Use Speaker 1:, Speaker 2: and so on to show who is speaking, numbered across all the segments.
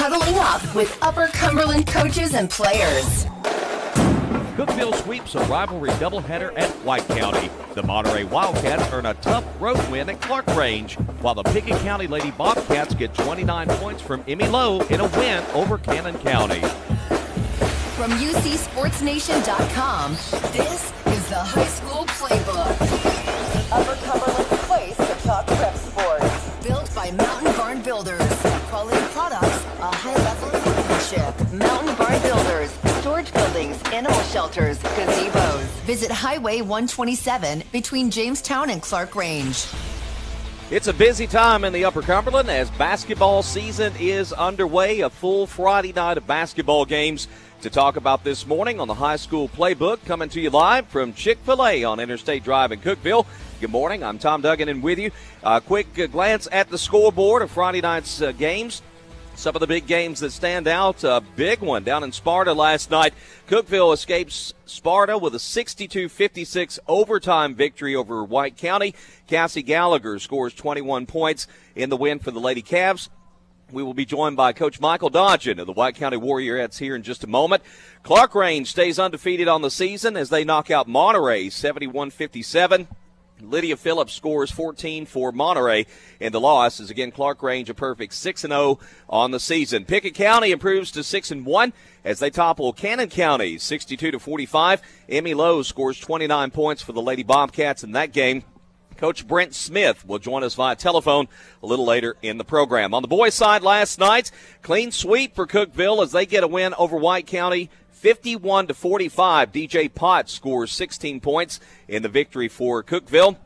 Speaker 1: huddling up with Upper Cumberland coaches and players.
Speaker 2: Cookeville sweeps a rivalry doubleheader at White County. The Monterey Wildcats earn a tough road win at Clarkrange, while the Pickett County Lady Bobcats get 29 points from Emmy Lowe in a win over Cannon County.
Speaker 1: From UCSportsNation.com, this is the High School Playbook. Barn Builders. Storage buildings, animal shelters, gazebos. Visit Highway 127 between Jamestown and Clarkrange.
Speaker 2: It's a busy time in the Upper Cumberland as basketball season is underway. A full Friday night of basketball games to talk about this morning on the high school playbook coming to you live from chick-fil-a on interstate drive in cookeville good morning i'm tom duggan and with you a quick uh, glance at the scoreboard of friday night's uh, games some of the big games that stand out. A big one down in Sparta last night. Cookeville escapes Sparta with a 62 56 overtime victory over White County. Cassie Gallagher scores 21 points in the win for the Lady Cavs. We will be joined by Coach Michael Dodgen of the White County Warriorettes here in just a moment. Clarkrange stays undefeated on the season as they knock out Monterey 71 57. Lydia Phillips scores 14 for Monterey in the loss. Is again Clarkrange a perfect 6 and 0 on the season. Pickett County improves to 6 and 1 as they topple Cannon County 62 to 45. Emmy Lowe scores 29 points for the Lady Bobcats in that game. Coach Brent Smith will join us via telephone a little later in the program. On the boys' side last night, clean sweep for Cookeville as they get a win over White County 51 to 45. DJ Potts scores 16 points in the victory for Cookeville.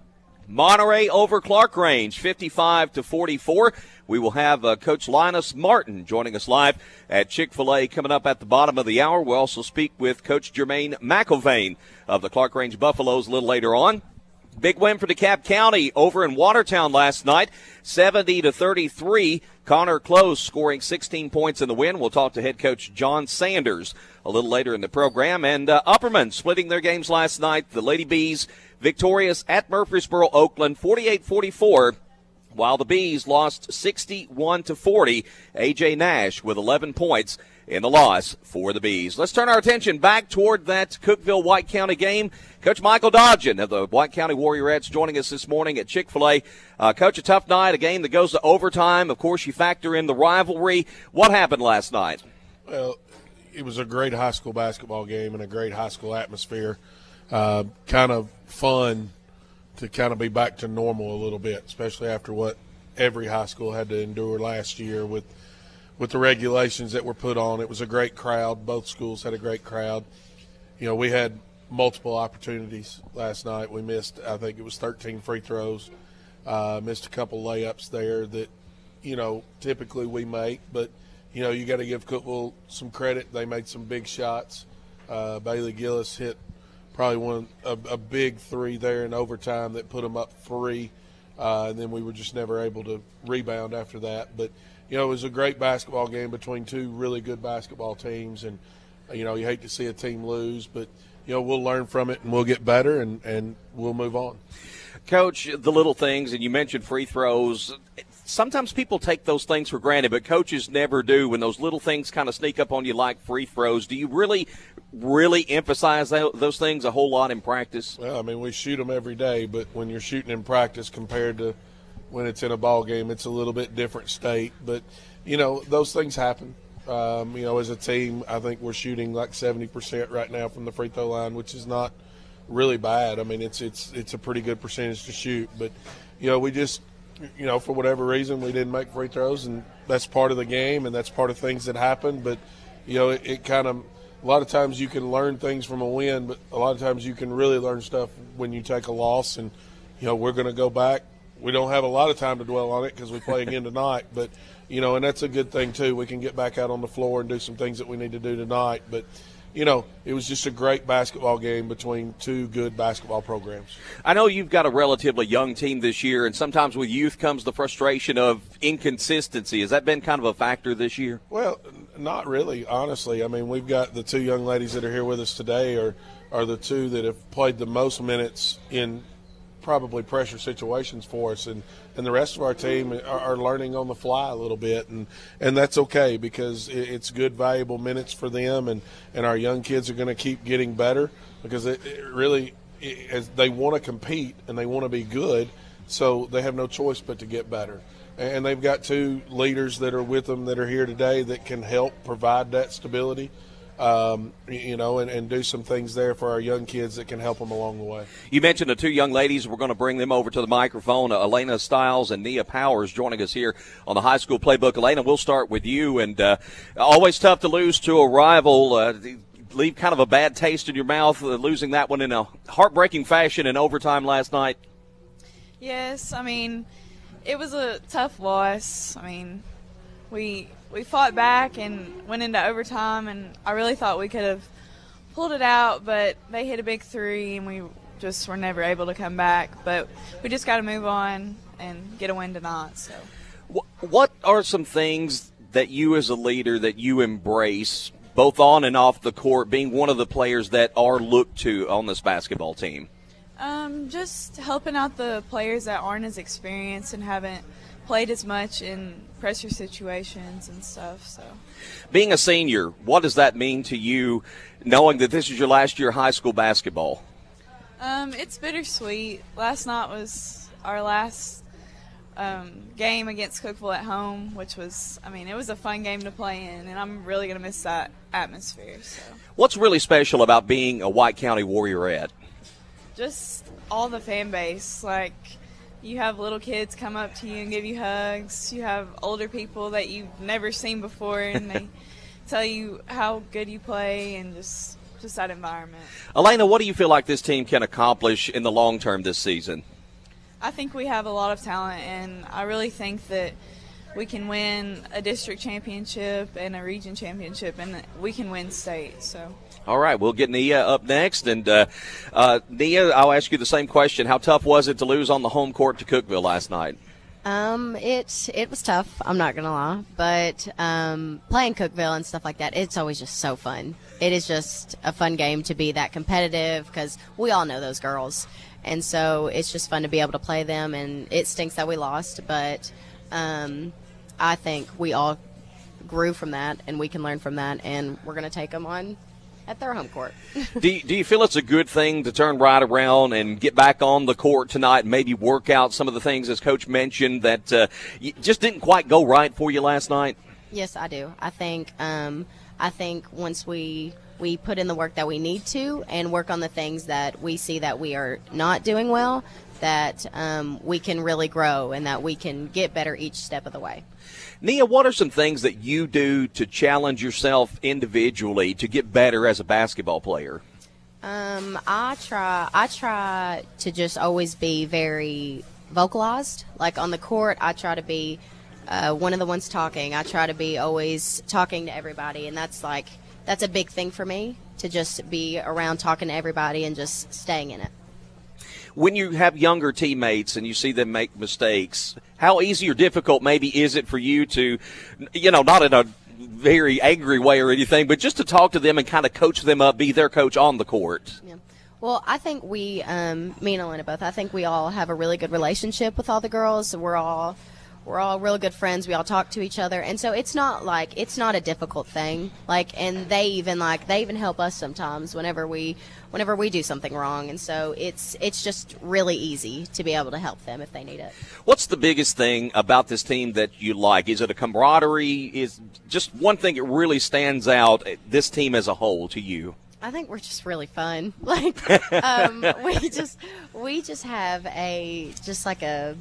Speaker 2: Monterey over Clarkrange 55 to 44. We will have uh, Coach Lynus Martin joining us live at Chick fil A coming up at the bottom of the hour. We'll also speak with Coach Jermaine McIlvain of the Clarkrange Buffaloes a little later on. Big win for DeKalb County over in Watertown last night, 70 to 33. Connor Close scoring 16 points in the win. We'll talk to head coach John Sanders a little later in the program. And uh, Upperman splitting their games last night. The Lady Bees victorious at Murfreesboro, Oakland, 48-44 while the Bees lost 61 to 40. AJ Nash with 11 points in the loss for the Bees. Let's turn our attention back toward that Cookeville White County game. Coach Michael Dodgen of the White County Warriorettes joining us this morning at Chick fil A. Uh, Coach, a tough night, a game that goes to overtime. Of course, you factor in the rivalry. What happened last night?
Speaker 3: Well, it was a great high school basketball game and a great high school atmosphere. Uh, kind of fun to kind of be back to normal a little bit, especially after what every high school had to endure last year with – with the regulations that were put on. It was a great crowd. Both schools had a great crowd. You know, we had multiple opportunities last night. We missed, I think it was 13 free throws. Uh, missed a couple layups there that, you know, typically we make. But, you know, you got to give Cookeville some credit. They made some big shots. Uh, Bailey Gillis hit probably one a, a, big three there in overtime that put them up three. Uh, and then we were just never able to rebound after that. But you know, it was a great basketball game between two really good basketball teams, and uh, you know, you hate to see a team lose, but you know, we'll learn from it and we'll get better and and we'll move on.
Speaker 2: Coach, the little things, and you mentioned free throws. Sometimes people take those things for granted, but coaches never do. When those little things kind of sneak up on you, like free throws, do you really, really emphasize those things a whole lot in practice?
Speaker 3: Well, I mean, we shoot them every day, but when you're shooting in practice compared to when it's in a ball game, it's a little bit different state. But you know, those things happen. Um, you know, as a team, I think we're shooting like 70% right now from the free throw line, which is not really bad. I mean, it's it's it's a pretty good percentage to shoot, but you know, we just you know, for whatever reason, we didn't make free throws, and that's part of the game, and that's part of things that happen. But you know, it, it kind of a lot of times you can learn things from a win, but a lot of times you can really learn stuff when you take a loss. And you know, we're going to go back we don't have a lot of time to dwell on it because we play again tonight. But you know, and that's a good thing too. We can get back out on the floor and do some things that we need to do tonight. But you know, it was just a great basketball game between two good basketball programs.
Speaker 2: I know you've got a relatively young team this year, and sometimes with youth comes the frustration of inconsistency. Has that been kind of a factor this year?
Speaker 3: Well, not really, honestly. I mean, we've got the two young ladies that are here with us today are are the two that have played the most minutes in probably pressure situations for us, and, and the rest of our team are, are learning on the fly a little bit, and, and that's okay because it, it's good, valuable minutes for them, and, and our young kids are going to keep getting better because it, it really, it, as they want to compete and they want to be good, so they have no choice but to get better. And they've got two leaders that are with them that are here today that can help provide that stability um, you know, and, and do some things there for our young kids that can help them along the way.
Speaker 2: You mentioned the two young ladies. We're going to bring them over to the microphone. Uh, Elena Stiles and Nia Powers joining us here on the high school playbook. Elena, we'll start with you. And uh, always tough to lose to a rival. Uh, leave kind of a bad taste in your mouth, uh, losing that one in a heartbreaking fashion in overtime last night.
Speaker 4: Yes, I mean, it was a tough loss. I mean, we we fought back and went into overtime, and I really thought we could have pulled it out, but they hit a big three, and we just were never able to come back. But we just got to move on and get a win tonight. So,
Speaker 2: what are some things that you, as a leader, that you embrace, both on and off the court, being one of the players that are looked to on this basketball team?
Speaker 4: Um, just helping out the players that aren't as experienced and haven't played as much in pressure situations and stuff. So,
Speaker 2: being a senior, what does that mean to you, knowing that this is your last year of high school basketball?
Speaker 4: Um, it's bittersweet. Last night was our last um, game against Cookeville at home, which was, I mean, it was a fun game to play in, and I'm really going to miss that atmosphere. So,
Speaker 2: what's really special about being a White County Warriorette?
Speaker 4: Just all the fan base, like you have little kids come up to you and give you hugs. You have older people that you've never seen before, and they tell you how good you play, and just just that environment.
Speaker 2: Elena, what do you feel like this team can accomplish in the long term this season?
Speaker 4: I think we have a lot of talent, and I really think that we can win a district championship and a region championship, and we can win state. So.
Speaker 2: All right, we'll get Nia up next. And uh, uh, Nia, I'll ask you the same question. How tough was it to lose on the home court to Cookeville last night?
Speaker 5: Um, it it was tough. I'm not gonna lie, but um, playing Cookeville and stuff like that, it's always just so fun. It is just a fun game to be that competitive because we all know those girls, and so it's just fun to be able to play them. And it stinks that we lost, but um, I think we all grew from that, and we can learn from that, and we're gonna take them on at their home court.
Speaker 2: do, you, do you feel it's a good thing to turn right around and get back on the court tonight and maybe work out some of the things, as Coach mentioned, that uh, just didn't quite go right for you last night?
Speaker 5: Yes, I do. I think um, I think once we we put in the work that we need to and work on the things that we see that we are not doing well, that um, we can really grow and that we can get better each step of the way.
Speaker 2: Nia, what are some things that you do to challenge yourself individually to get better as a basketball player?
Speaker 5: Um, I try. I try to just always be very vocalized. Like on the court, I try to be uh, one of the ones talking. I try to be always talking to everybody, and that's like that's a big thing for me to just be around talking to everybody and just staying in it
Speaker 2: when you have younger teammates and you see them make mistakes, how easy or difficult maybe is it for you to, you know, not in a very angry way or anything, but just to talk to them and kind of coach them up, be their coach on the court?
Speaker 5: Yeah. Well, I think we, um, me and Elena both, I think we all have a really good relationship with all the girls. We're all we're all real good friends. We all talk to each other, and so it's not like it's not a difficult thing. Like, and they even like they even help us sometimes whenever we whenever we do something wrong, and so it's it's just really easy to be able to help them if they need it.
Speaker 2: What's the biggest thing about this team that you like? Is it a camaraderie? Is just one thing that really stands out? This team as a whole to you?
Speaker 5: I think we're just really fun. Like um, we just we just have a just like a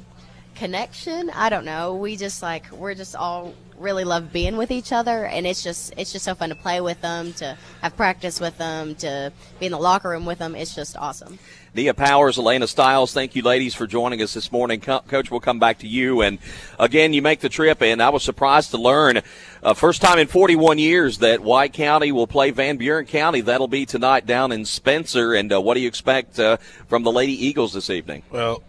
Speaker 5: connection. I don't know. We just like we're just all really love being with each other, and it's just it's just so fun to play with them, to have practice with them, to be in the locker room with them. It's just awesome.
Speaker 2: Nia Powers, Elena Stiles, thank you, ladies, for joining us this morning. Coach, we'll come back to you. And again, you make the trip, and I was surprised to learn, uh, first time in 41 years, that White County will play Van Buren County. That'll be tonight down in Spencer. And uh, what do you expect uh, from the Lady Eagles this evening?
Speaker 3: Well,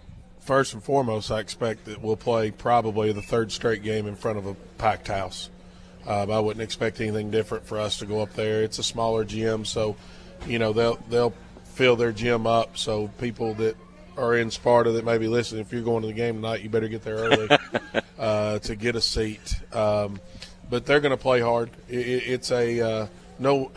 Speaker 3: first and foremost, I expect that we'll play probably the third straight game in front of a packed house. Um, I wouldn't expect anything different for us to go up there. It's a smaller gym, so you know they'll they'll fill their gym up. So people that are in Sparta that may be listening, if you're going to the game tonight, you better get there early uh, to get a seat. Um, but they're going to play hard. It, it's a uh, no.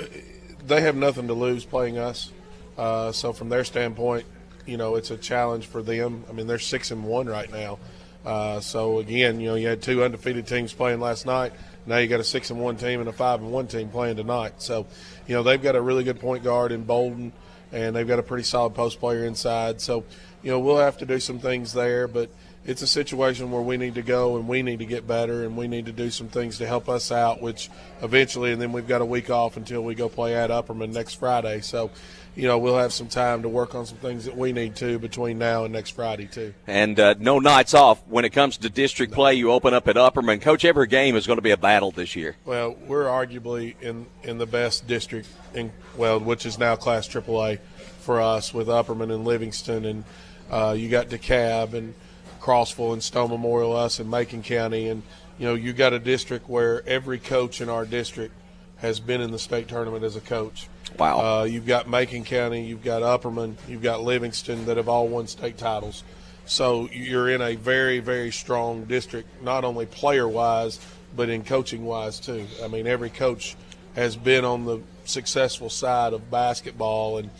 Speaker 3: They have nothing to lose playing us. Uh, so from their standpoint, you know, it's a challenge for them. I mean, they're six and one right now. Uh, so again, you know, you had two undefeated teams playing last night. Now you got a six and one team and a five and one team playing tonight. So, you know, they've got a really good point guard in Bolden, and they've got a pretty solid post player inside. So, you know, we'll have to do some things there, but it's a situation where we need to go and we need to get better and we need to do some things to help us out, which eventually, and then we've got a week off until we go play at Upperman next Friday. So, you know, we'll have some time to work on some things that we need to between now and next Friday, too.
Speaker 2: And uh, no nights off. When it comes to district play, you open up at Upperman. Coach, every game is going to be a battle this year.
Speaker 3: Well, we're arguably in, in the best district, in, well, which is now Class AAA for us with Upperman and Livingston. And uh, you got DeKalb and Crossville and Stone Memorial, us and Macon County. And, you know, you got a district where every coach in our district has been in the state tournament as a coach.
Speaker 2: Wow.
Speaker 3: Uh, you've got Macon County, you've got Upperman, you've got Livingston that have all won state titles. So you're in a very, very strong district, not only player wise, but in coaching wise too. I mean, every coach has been on the successful side of basketball. And,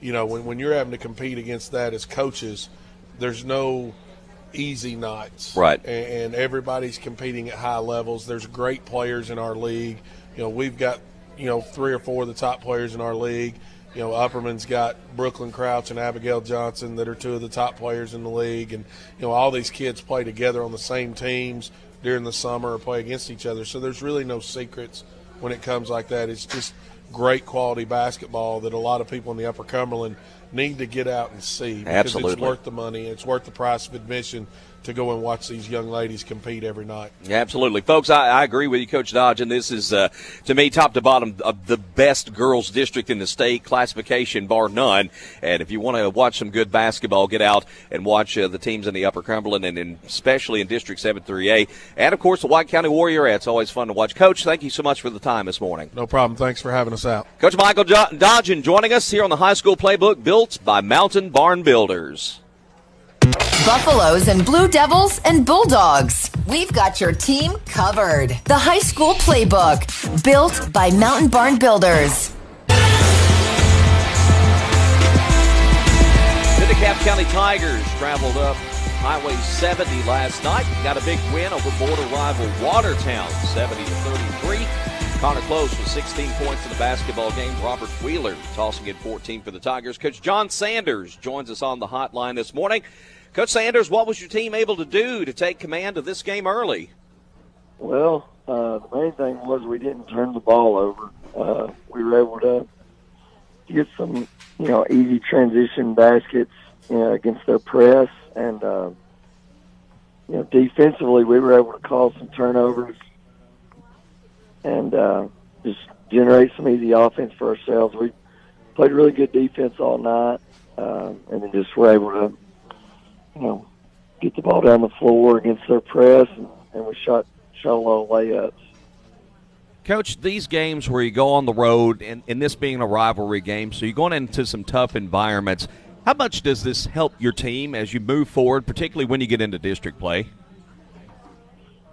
Speaker 3: you know, when, when you're having to compete against that as coaches, there's no easy nights.
Speaker 2: Right.
Speaker 3: And, and everybody's competing at high levels. There's great players in our league. You know, we've got you know three or four of the top players in our league. You know, Upperman's got Brooklyn Crouch and Abigail Johnson that are two of the top players in the league, and you know all these kids play together on the same teams during the summer or play against each other. So there's really no secrets when it comes like that. It's just great quality basketball that a lot of people in the Upper Cumberland need to get out and see because
Speaker 2: Absolutely.
Speaker 3: it's worth the money. It's worth the price of admission to go and watch these young ladies compete every night.
Speaker 2: Absolutely, folks. I, I agree with you, Coach Dodge, and this is uh, to me top to bottom of the best girls district in the state, classification bar none. And if you want to watch some good basketball, get out and watch uh, the teams in the Upper Cumberland, and in, especially in District Seven Three A, and of course the White County Warrior. It's always fun to watch. Coach, thank you so much for the time this morning.
Speaker 3: No problem. Thanks for having us out.
Speaker 2: Coach Michael jo- Dodgen joining us here on the High School Playbook, built by Mountain Barn Builders.
Speaker 1: Buffaloes and Blue Devils and Bulldogs. We've got your team covered. The High School Playbook, built by Mountain Barn Builders.
Speaker 2: The DeKalb County Tigers traveled up Highway 70 last night. Got a big win over border rival Watertown, 70 to 33. Connor Close with 16 points in the basketball game. Robert Wheeler tossing in 14 for the Tigers. Coach John Sanders joins us on the hotline this morning. Coach Sanders, what was your team able to do to take command of this game early?
Speaker 6: Well, uh, the main thing was we didn't turn the ball over. Uh, we were able to get some, you know, easy transition baskets you know, against their press, and uh, you know, defensively we were able to cause some turnovers and uh, just generate some easy offense for ourselves. We played really good defense all night, uh, and then just were able to, you know, get the ball down the floor against their press, and, and we shot shot a lot of layups.
Speaker 2: Coach, these games where you go on the road, and, and this being a rivalry game, so you're going into some tough environments. How much does this help your team as you move forward, particularly when you get into district play?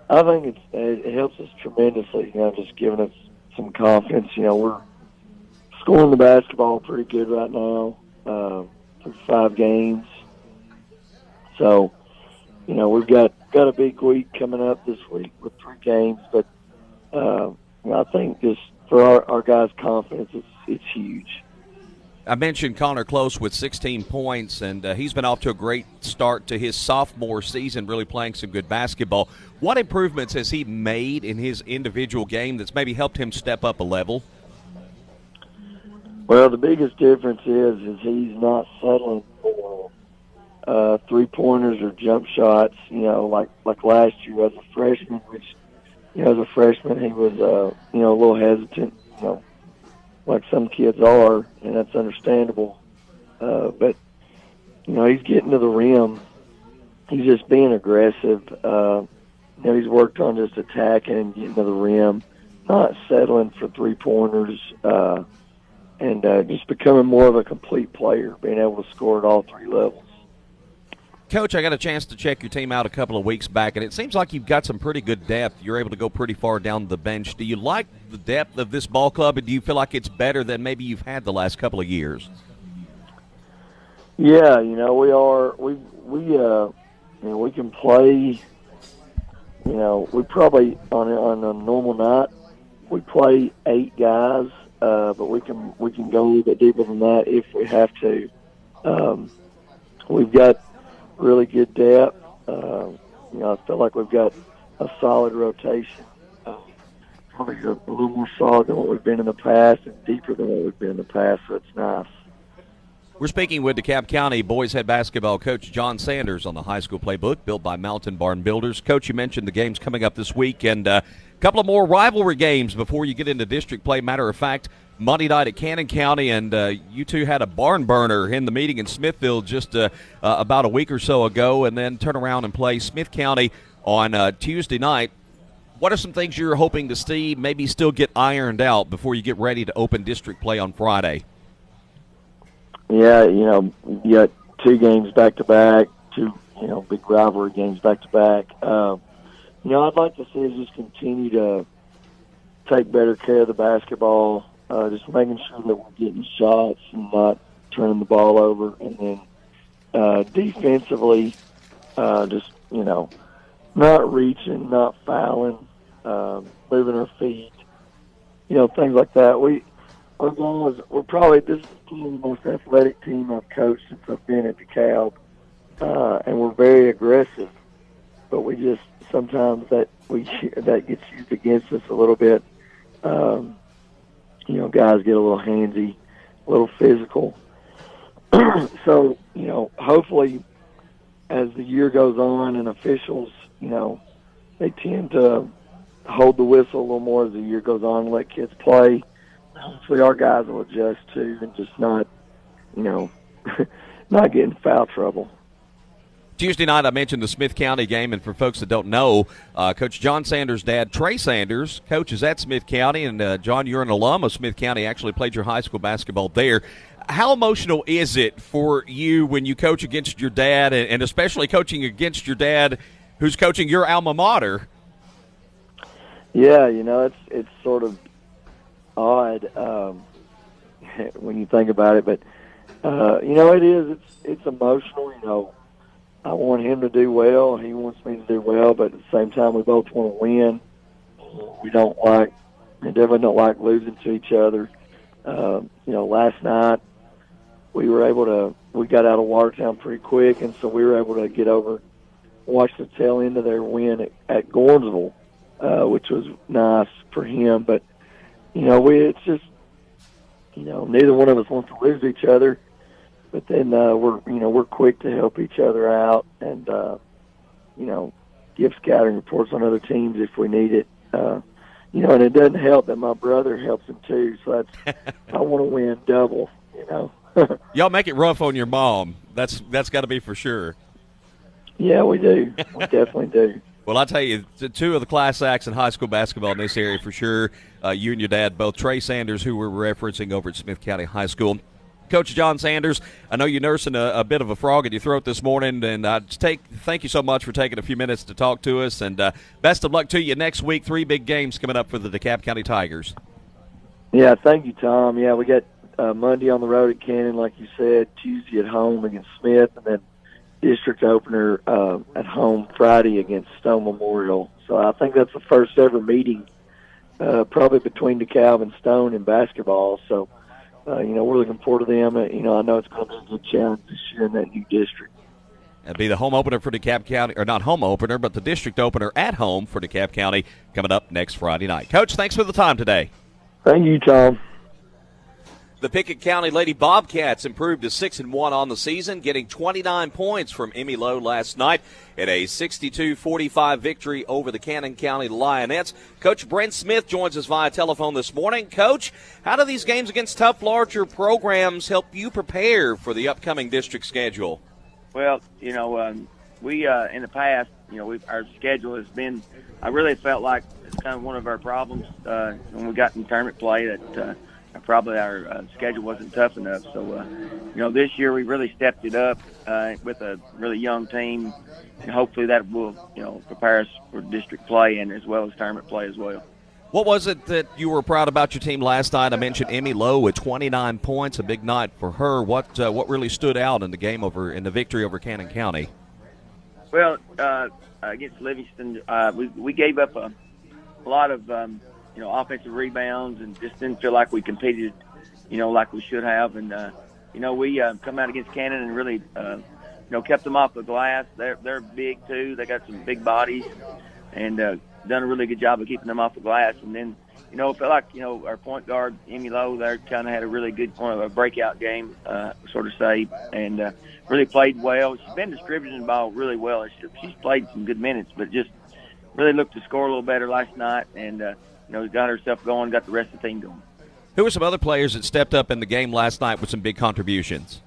Speaker 6: I think it's, it helps us tremendously. You know, just giving us some confidence. You know, we're scoring the basketball pretty good right now uh, through five games. So, you know, we've got got a big week coming up this week with three games, but uh, I think just for our, our guys' confidence, it's it's huge.
Speaker 2: I mentioned Connor Close with 16 points, and uh, he's been off to a great start to his sophomore season, really playing some good basketball. What improvements has he made in his individual game that's maybe helped him step up a level?
Speaker 6: Well, the biggest difference is is he's not settling for uh, three pointers or jump shots. You know, like like last year as a freshman, which you know as a freshman he was uh, you know a little hesitant. You know, like some kids are, and that's understandable. Uh, but you know, he's getting to the rim. He's just being aggressive. Uh, you know, he's worked on just attacking and getting to the rim, not settling for three pointers, uh, and uh, just becoming more of a complete player, being able to score at all three levels.
Speaker 2: Coach, I got a chance to check your team out a couple of weeks back, and it seems like you've got some pretty good depth. You're able to go pretty far down the bench. Do you like the depth of this ball club, and do you feel like it's better than maybe you've had the last couple of years?
Speaker 6: Yeah, you know we are we we uh, you know we can play. You know we probably on a, on a normal night we play eight guys, uh, but we can we can go a little bit deeper than that if we have to. Um, we've got really good depth. Uh, you know, I feel like we've got a solid rotation. Uh, probably a, a little more solid than what we've been in the past and deeper than what we've been in the past, so it's nice.
Speaker 2: We're speaking with DeKalb County boys head basketball coach John Sanders on the high school playbook built by Mountain Barn Builders. Coach, you mentioned the games coming up this week and uh, a couple of more rivalry games before you get into district play. Matter of fact, Monday night at Cannon County, and uh, you two had a barn burner in the meeting in Smithfield just uh, uh about a week or so ago, and then turn around and play Smith County on uh, Tuesday night. What are some things you're hoping to see maybe still get ironed out before you get ready to open district play on Friday?
Speaker 6: Yeah, you know, you got two games back to back, two you know big rivalry games back to back. Um, you know, I'd like to see us just continue to take better care of the basketball, uh, just making sure that we're getting shots and not turning the ball over, and then uh, defensively, uh, just you know, not reaching, not fouling, um, moving our feet, you know, things like that. We our goal is we're probably this is the most athletic team I've coached since I've been at DeKalb, uh, and we're very aggressive. But we just sometimes that we that gets used against us a little bit. Um, you know, guys get a little handsy, a little physical. so you know, hopefully, as the year goes on and officials, you know, they tend to hold the whistle a little more as the year goes on, and let kids play hopefully our guys will adjust too and just not, you know, not get in foul trouble.
Speaker 2: Tuesday night, I mentioned the Smith County game, and for folks that don't know, uh, Coach John Sanders' dad, Trey Sanders, coaches at Smith County, and uh, John, you're an alum of Smith County. Actually, played your high school basketball there. How emotional is it for you when you coach against your dad, and, and especially coaching against your dad, who's coaching your alma mater?
Speaker 6: Yeah, you know, it's it's sort of odd um, when you think about it, but uh, you know it is. It's it's emotional. You know, I want him to do well. He wants me to do well, but at the same time, we both want to win. We don't like, we definitely don't like losing to each other. Uh, you know, last night we were able to we got out of Watertown pretty quick, and so we were able to get over, watch the tail end of their win at, at Gordonsville, uh, which was nice for him. But you know, we it's just you know neither one of us wants to lose each other, but then uh, we're you know we're quick to help each other out and uh, you know give scouting reports on other teams if we need it. Uh, you know, and it doesn't help that my brother helps him too. So that's I want to win double. You know.
Speaker 2: Y'all make it rough on your mom. That's that's got to be for sure.
Speaker 6: Yeah, we do. We definitely do.
Speaker 2: Well, I tell you, two of the class acts in high school basketball in this area for sure. Uh, you and your dad, both Trey Sanders, who we're referencing over at Smith County High School. Coach John Sanders, I know you're nursing a, a, bit of a frog in your throat this morning, and I take thank you so much for taking a few minutes to talk to us. And uh, best of luck to you next week. Three big games coming up for the DeKalb County Tigers.
Speaker 6: Yeah, thank you, Tom. Yeah, we got uh, Monday on the road at Cannon, like you said. Tuesday at home against Smith, and then district opener uh, at home Friday against Stone Memorial. So I think that's the first ever meeting, uh, probably between DeKalb and Stone in basketball. So, uh, you know, we're looking forward to them. Uh, you know, I know it's going to be a good challenge this year in that new district.
Speaker 2: It'll be the home opener for DeKalb County, or not home opener, but the district opener at home for DeKalb County coming up next Friday night. Coach, thanks for the time today.
Speaker 6: Thank you, Tom.
Speaker 2: The Pickett County Lady Bobcats improved to 6 and 1 on the season, getting 29 points from Emmy Lowe last night in a 62-45 victory over the Cannon County Lionettes. Coach Brent Smith joins us via telephone this morning. Coach, how do these games against tough larger programs help you prepare for the upcoming district schedule?
Speaker 7: Well, you know, um, we uh, in the past, you know, our schedule has been. I really felt like it's kind of one of our problems uh, when we got in tournament play that uh, probably our uh, schedule wasn't tough enough. So, uh, you know, this year we really stepped it up uh, with a really young team, and hopefully that will, you know, prepare us for district play and as well as tournament play as well.
Speaker 2: What was it that you were proud about your team last night? I mentioned Emmy Lowe with 29 points, a big night for her. What uh, what really stood out in the game over in the victory over Cannon County?
Speaker 7: Well, uh, against Livingston, uh, we we gave up a, a lot of um, you know offensive rebounds and just didn't feel like we competed, you know, like we should have. And uh, you know, we uh, come out against Cannon and really uh, you know kept them off the glass. They're they're big too. They got some big bodies, and uh, done a really good job of keeping them off the glass. And then, you know, it felt like, you know, our point guard, Emmy Lowe, there kind of had a really good one of a breakout game, uh, sort of say, and uh, really played well. She's been distributing the ball really well. She's played some good minutes, but just really looked to score a little better last night and, uh, you know, got herself going, got the rest of the team going.
Speaker 2: Who were some other players that stepped up in the game last night with some big contributions?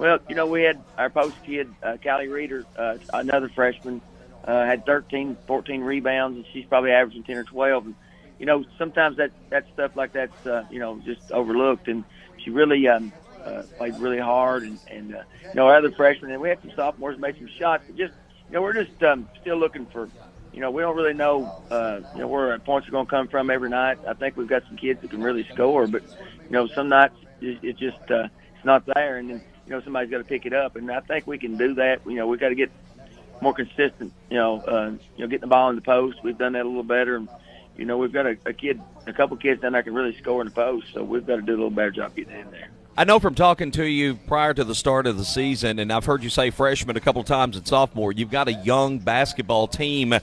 Speaker 7: Well, you know, we had our post kid, uh, Callie Reeder, uh, another freshman, uh, had 13, 14 rebounds, and she's probably averaging 10 or 12. And, you know, sometimes that, that stuff like that's, uh, you know, just overlooked. And she really um, uh, played really hard. And, and uh, you know, our other freshmen, and we had some sophomores make some shots. But just, you know, we're just um, still looking for, you know, we don't really know, uh, you know, where our points are going to come from every night. I think we've got some kids that can really score, but, you know, some nights it, it just, uh, it's not there. And then, you know, somebody's got to pick it up. And I think we can do that. You know, we've got to get more consistent. You know, uh, you know, getting the ball in the post. We've done that a little better. And, you know, we've got a, a kid, a couple kids down there can really score in the post. So we've got to do a little better job getting in there.
Speaker 2: I know from talking to you prior to the start of the season, and I've heard you say freshman a couple times and sophomore. You've got a young basketball team. Uh,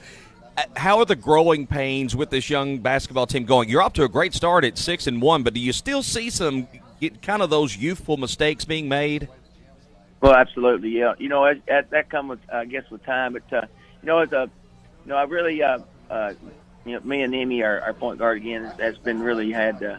Speaker 2: how are the growing pains with this young basketball team going? You're off to a great start at six and one, but do you still see some kind of those youthful mistakes being made?
Speaker 7: Well, absolutely, yeah. You know, that, that comes with, I guess, with time. But uh, you know, as a, you know, I really, uh, uh, you know, me and Emmy, our, our point guard again, has been really had uh,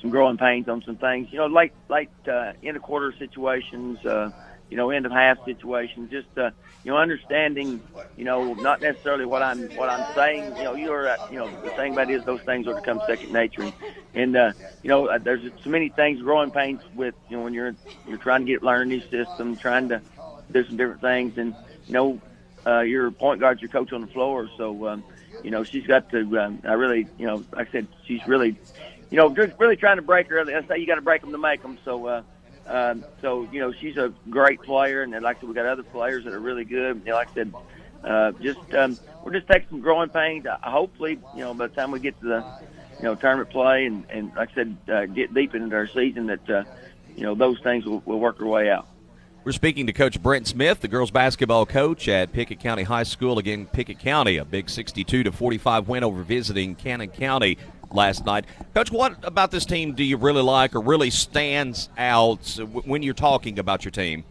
Speaker 7: some growing pains on some things. You know, late, late uh, end of quarter situations. Uh, you know, end of half situations. Just uh, you know, understanding, you know, not necessarily what I'm what I'm saying. You know, you're uh, you know, the thing about it is those things will become second nature, and, and uh, you know, uh, there's so many things growing pains with you know when you're you're trying to get learn new system, trying to do some different things, and you know, uh, your point guard's your coach on the floor, so. Um, you know, she's got to. Um, I really, you know, like I said, she's really, you know, just really trying to break her. I say you got to break them to make them. So, uh, um, so you know, she's a great player, and like I said, we got other players that are really good. Know, like I said, uh, just um, we're just taking some growing pains. Uh, hopefully, you know, by the time we get to the you know tournament play and and like I said, uh, get deep into our season, that uh, you know those things will, will work their way out.
Speaker 2: We're speaking to Coach Brent Smith, the girls basketball coach at Pickett County High School. Again, Pickett County, a big 62 to 45 win over visiting Cannon County last night. Coach, what about this team do you really like or really stands out when you're talking about your team?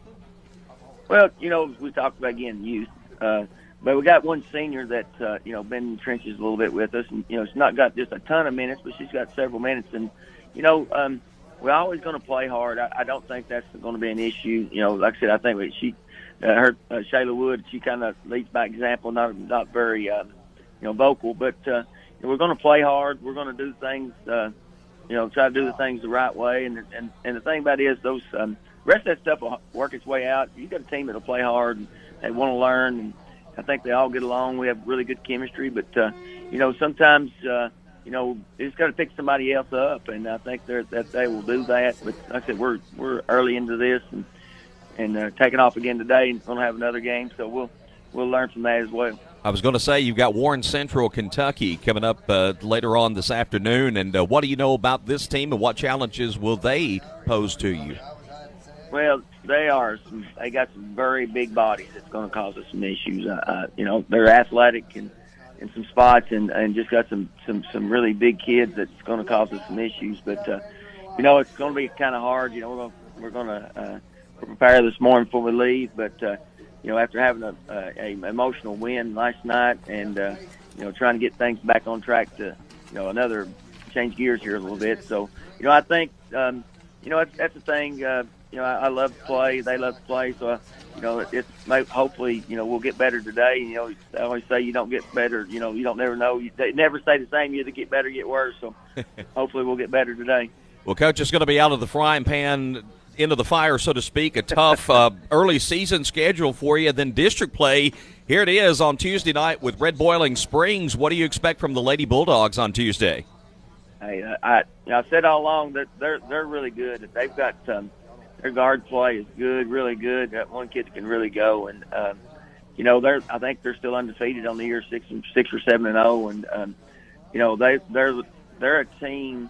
Speaker 7: Well, you know, we talked about again youth, uh, but we got one senior that uh, you know been in the trenches a little bit with us, and you know, she's not got just a ton of minutes, but she's got several minutes, and you know, um, we're always going to play hard. I, I don't think that's going to be an issue. You know, like I said, I think she, uh, her uh, Shayla Wood, she kind of leads by example, not not very, uh, you know, vocal, but. Uh, we're going to play hard. We're going to do things, uh, you know, try to do the things the right way. And and and the thing about it is those um, rest of that stuff will work its way out. You got a team that'll play hard and they want to learn. And I think they all get along. We have really good chemistry. But uh, you know, sometimes. Uh, you know, it's got to pick somebody else up, and I think that they will do that. But like I said, we're we're early into this, and and uh, taking off again today, and going to have another game, so we'll we'll learn from that as well.
Speaker 2: I was going to say you've got Warren Central, Kentucky coming up uh, later on this afternoon. And uh, what do you know about this team, and what challenges will they pose to you?
Speaker 7: Well, they are. Some, they got some very big bodies. That's going to cause us some issues. Uh, uh, you know, they're athletic and in some spots, and and just got some some some really big kids that's going to cause us some issues. But uh, you know, it's going to be kind of hard. You know, we're going we're going to uh, prepare this morning before we leave, but. You know, after having a, a, a emotional win last night and, uh, you know, trying to get things back on track to, you know, another change gears here a little bit. So, you know, I think, um, you know, that's, that's the thing. Uh, you know, I, I love to play. They love to play. So, uh, you know, it, it's hopefully, you know, we'll get better today. You know, I always say you don't get better. You know, you don't never know. You, they never stay the same. You either get better, get worse. So, hopefully, we'll get better today.
Speaker 2: Well, coach is going to be out of the frying pan into the fire, so to speak. A tough uh, early season schedule for you. Then district play. Here it is on Tuesday night with Red Boiling Springs. What do you expect from the Lady Bulldogs on Tuesday?
Speaker 7: Hey, I I said all along that they're they're really good. They've got um, their guard play is good, really good. That one kid can really go, and um, you know they're I think they're still undefeated on the year, six and six or seven and zero, and um, you know they they're they're a team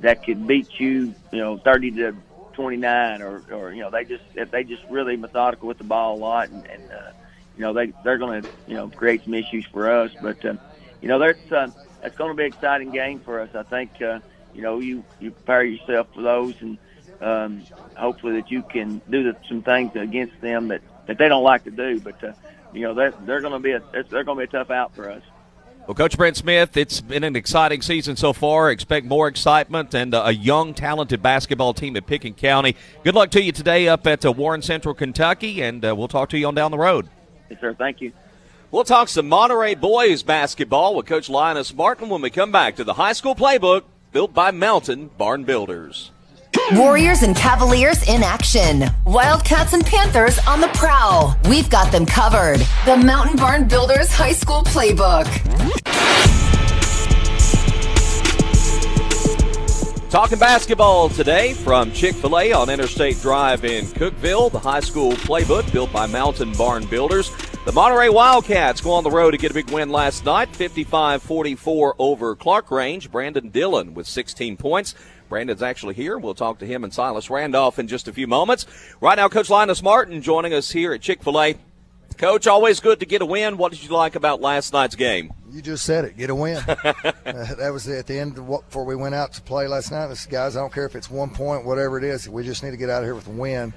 Speaker 7: that could beat you, you know, thirty to twenty nine, or or you know they just they just really methodical with the ball a lot, and, and uh, you know they they're going to you know create some issues for us, but uh, you know that's uh, that's going to be an exciting game for us. I think uh, you know you you prepare yourself for those and um, hopefully that you can do the, some things against them that, that they don't like to do. But uh, you know they're, they're going to be a they're going to be a tough out for us.
Speaker 2: Well, Coach Brent Smith, it's been an exciting season so far. Expect more excitement and uh, a young, talented basketball team at Pickens County. Good luck to you today up at uh, Warren Central, Kentucky, and uh, we'll talk to you on down the road.
Speaker 7: Yes, sir. Thank you.
Speaker 2: We'll talk some Monterey boys basketball with Coach Lynus Martin when we come back to the high school playbook built by Mountain Barn Builders.
Speaker 1: Warriors and Cavaliers in action. Wildcats and Panthers on the prowl. We've got them covered. The Mountain Barn Builders High School Playbook.
Speaker 2: Talking basketball today from Chick fil A on Interstate Drive in Cookeville, the high school playbook built by Mountain Barn Builders. The Monterey Wildcats go on the road to get a big win last night, 55 44 over Clarkrange. Brandon Dillon with 16 points. Brandon's actually here. We'll talk to him and Silas Randolph in just a few moments. Right now, Coach Lynus Martin joining us here at Chick fil A. Coach, always good to get a win. What did you like about last night's game?
Speaker 8: You just said it. Get a win. uh, that was at the end what, before we went out to play last night. This guys, I don't care if it's one point, whatever it is. We just need to get out of here with a win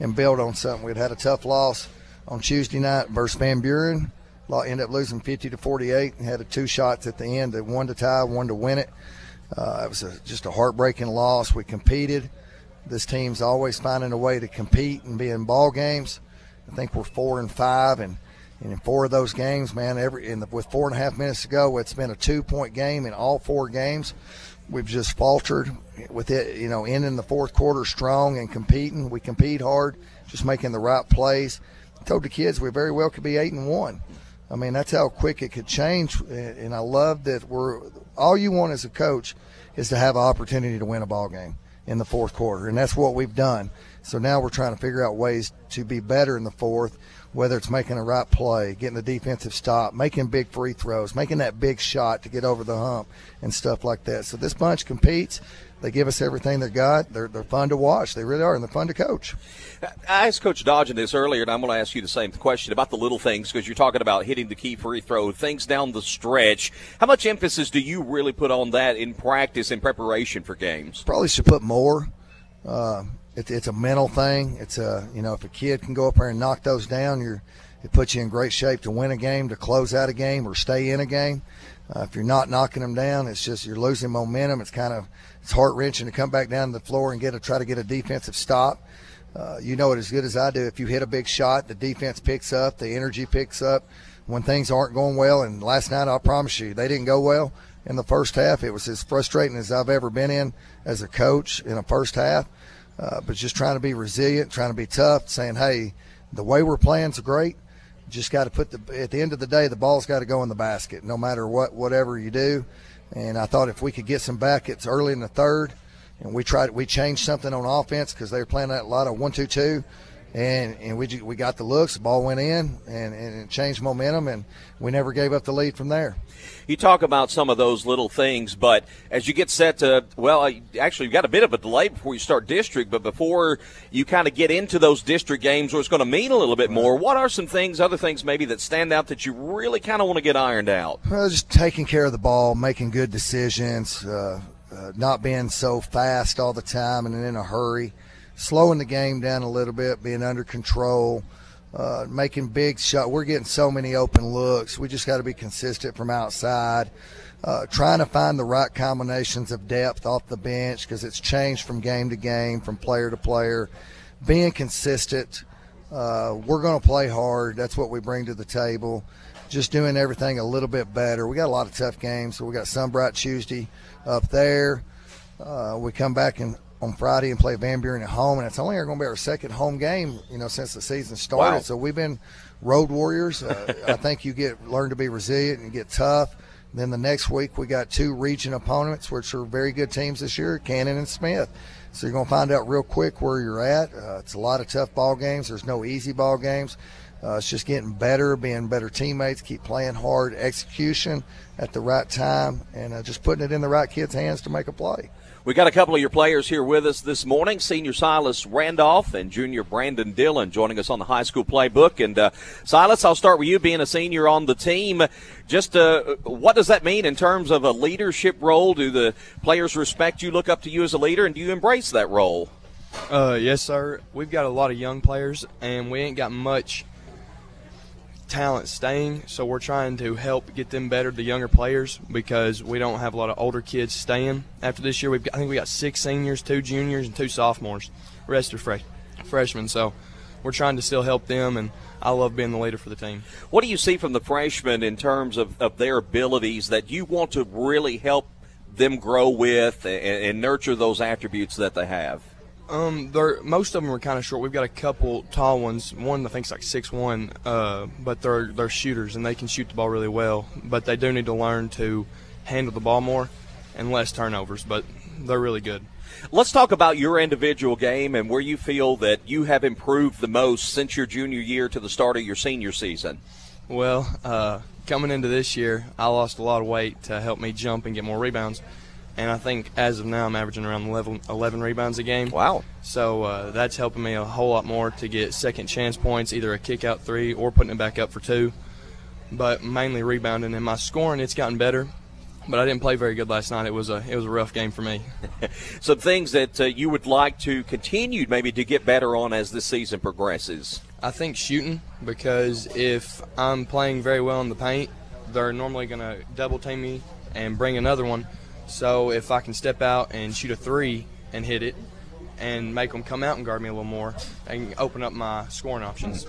Speaker 8: and build on something. We'd had a tough loss on Tuesday night versus Van Buren. Ended up losing 50 to 48 and had a two shots at the end, one to tie, one to win it. Uh, it was a, just a heartbreaking loss. We competed. This team's always finding a way to compete and be in ball games. I think we're four and five, and, and in four of those games, man, every the, with four and a half minutes to go, it's been a two-point game in all four games. We've just faltered with it, you know, ending the fourth quarter strong and competing. We compete hard, just making the right plays. I told the kids we very well could be eight and one. I mean, that's how quick it could change, and I love that we're all you want as a coach is to have an opportunity to win a ball game in the fourth quarter, and that's what we've done. So now we're trying to figure out ways to be better in the fourth, whether it's making a right play, getting the defensive stop, making big free throws, making that big shot to get over the hump, and stuff like that. So this bunch competes. They give us everything they got. They're, they're fun to watch. They really are, and they're fun to coach.
Speaker 2: I asked Coach Dodgen this earlier, and I'm going to ask you the same question about the little things because you're talking about hitting the key free throw, things down the stretch. How much emphasis do you really put on that in practice in preparation for games?
Speaker 8: Probably should put more. Uh, it, it's a mental thing. It's a you know if a kid can go up there and knock those down, you're it puts you in great shape to win a game, to close out a game, or stay in a game. Uh, if you're not knocking them down, it's just you're losing momentum. It's kind of it's heart wrenching to come back down to the floor and get a try to get a defensive stop. Uh, you know it as good as I do. If you hit a big shot, the defense picks up, the energy picks up. When things aren't going well, and last night I promise you they didn't go well in the first half. It was as frustrating as I've ever been in as a coach in a first half. Uh, but just trying to be resilient, trying to be tough, saying, "Hey, the way we're playing is great. Just got to put the at the end of the day, the ball's got to go in the basket, no matter what, whatever you do." And I thought if we could get some back, it's early in the third, and we tried, we changed something on offense because they were playing a lot of one-two-two, and and we we got the looks, the ball went in, and and it changed momentum, and we never gave up the lead from there.
Speaker 2: You talk about some of those little things, but as you get set to, well, actually, you've got a bit of a delay before you start district, but before you kind of get into those district games where it's going to mean a little bit more, what are some things, other things maybe that stand out that you really kind of want to get ironed out?
Speaker 8: Well, just taking care of the ball, making good decisions, uh, uh, not being so fast all the time and in a hurry, slowing the game down a little bit, being under control uh, making big shots. We're getting so many open looks. We just got to be consistent from outside. Uh, trying to find the right combinations of depth off the bench because it's changed from game to game, from player to player. Being consistent. Uh, we're going to play hard. That's what we bring to the table. Just doing everything a little bit better. We got a lot of tough games. So we got Sunbright Tuesday up there. Uh, we come back and on Friday and play Van Buren at home, and it's only going to be our second home game, you know, since the season started.
Speaker 2: Wow.
Speaker 8: So we've been road warriors. Uh, I think you get learn to be resilient and get tough. Then the next week we got two region opponents, which are very good teams this year, Cannon and Smith. So you're going to find out real quick where you're at. Uh, it's a lot of tough ball games. There's no easy ball games. Uh, it's just getting better, being better teammates, keep playing hard, execution at the right time, and uh, just putting it in the right kids' hands to make a play.
Speaker 2: We got a couple of your players here with us this morning. Senior Silas Randolph and junior Brandon Dillon joining us on the high school playbook. And uh, Silas, I'll start with you being a senior on the team. Just uh, what does that mean in terms of a leadership role? Do the players respect you, look up to you as a leader, and do you embrace that role?
Speaker 9: Uh, yes, sir. We've got a lot of young players, and we ain't got much talent staying, so we're trying to help get them better, the younger players, because we don't have a lot of older kids staying. After this year, we've got, I think we got six seniors, two juniors, and two sophomores. The rest are fresh, freshmen, so we're trying to still help them, and I love being the leader for the team.
Speaker 2: What do you see from the freshmen in terms of, of their abilities that you want to really help them grow with and, and nurture those attributes that they have?
Speaker 9: Um, they're most of them are kind of short. We've got a couple tall ones. One I think's like six one, uh, but they're they're shooters and they can shoot the ball really well. But they do need to learn to handle the ball more and less turnovers. But they're really good.
Speaker 2: Let's talk about your individual game and where you feel that you have improved the most since your junior year to the start of your senior season.
Speaker 9: Well, uh, coming into this year, I lost a lot of weight to help me jump and get more rebounds. And I think as of now, I'm averaging around 11, 11 rebounds a game.
Speaker 2: Wow.
Speaker 9: So uh, that's helping me a whole lot more to get second chance points, either a kick out three or putting it back up for two. But mainly rebounding. And my scoring, it's gotten better. But I didn't play very good last night. It was a it was a rough game for me.
Speaker 2: Some things that uh, you would like to continue maybe to get better on as the season progresses.
Speaker 9: I think shooting because if I'm playing very well in the paint, they're normally going to double team me and bring another one. So if I can step out and shoot a three and hit it, and make them come out and guard me a little more, and open up my scoring options.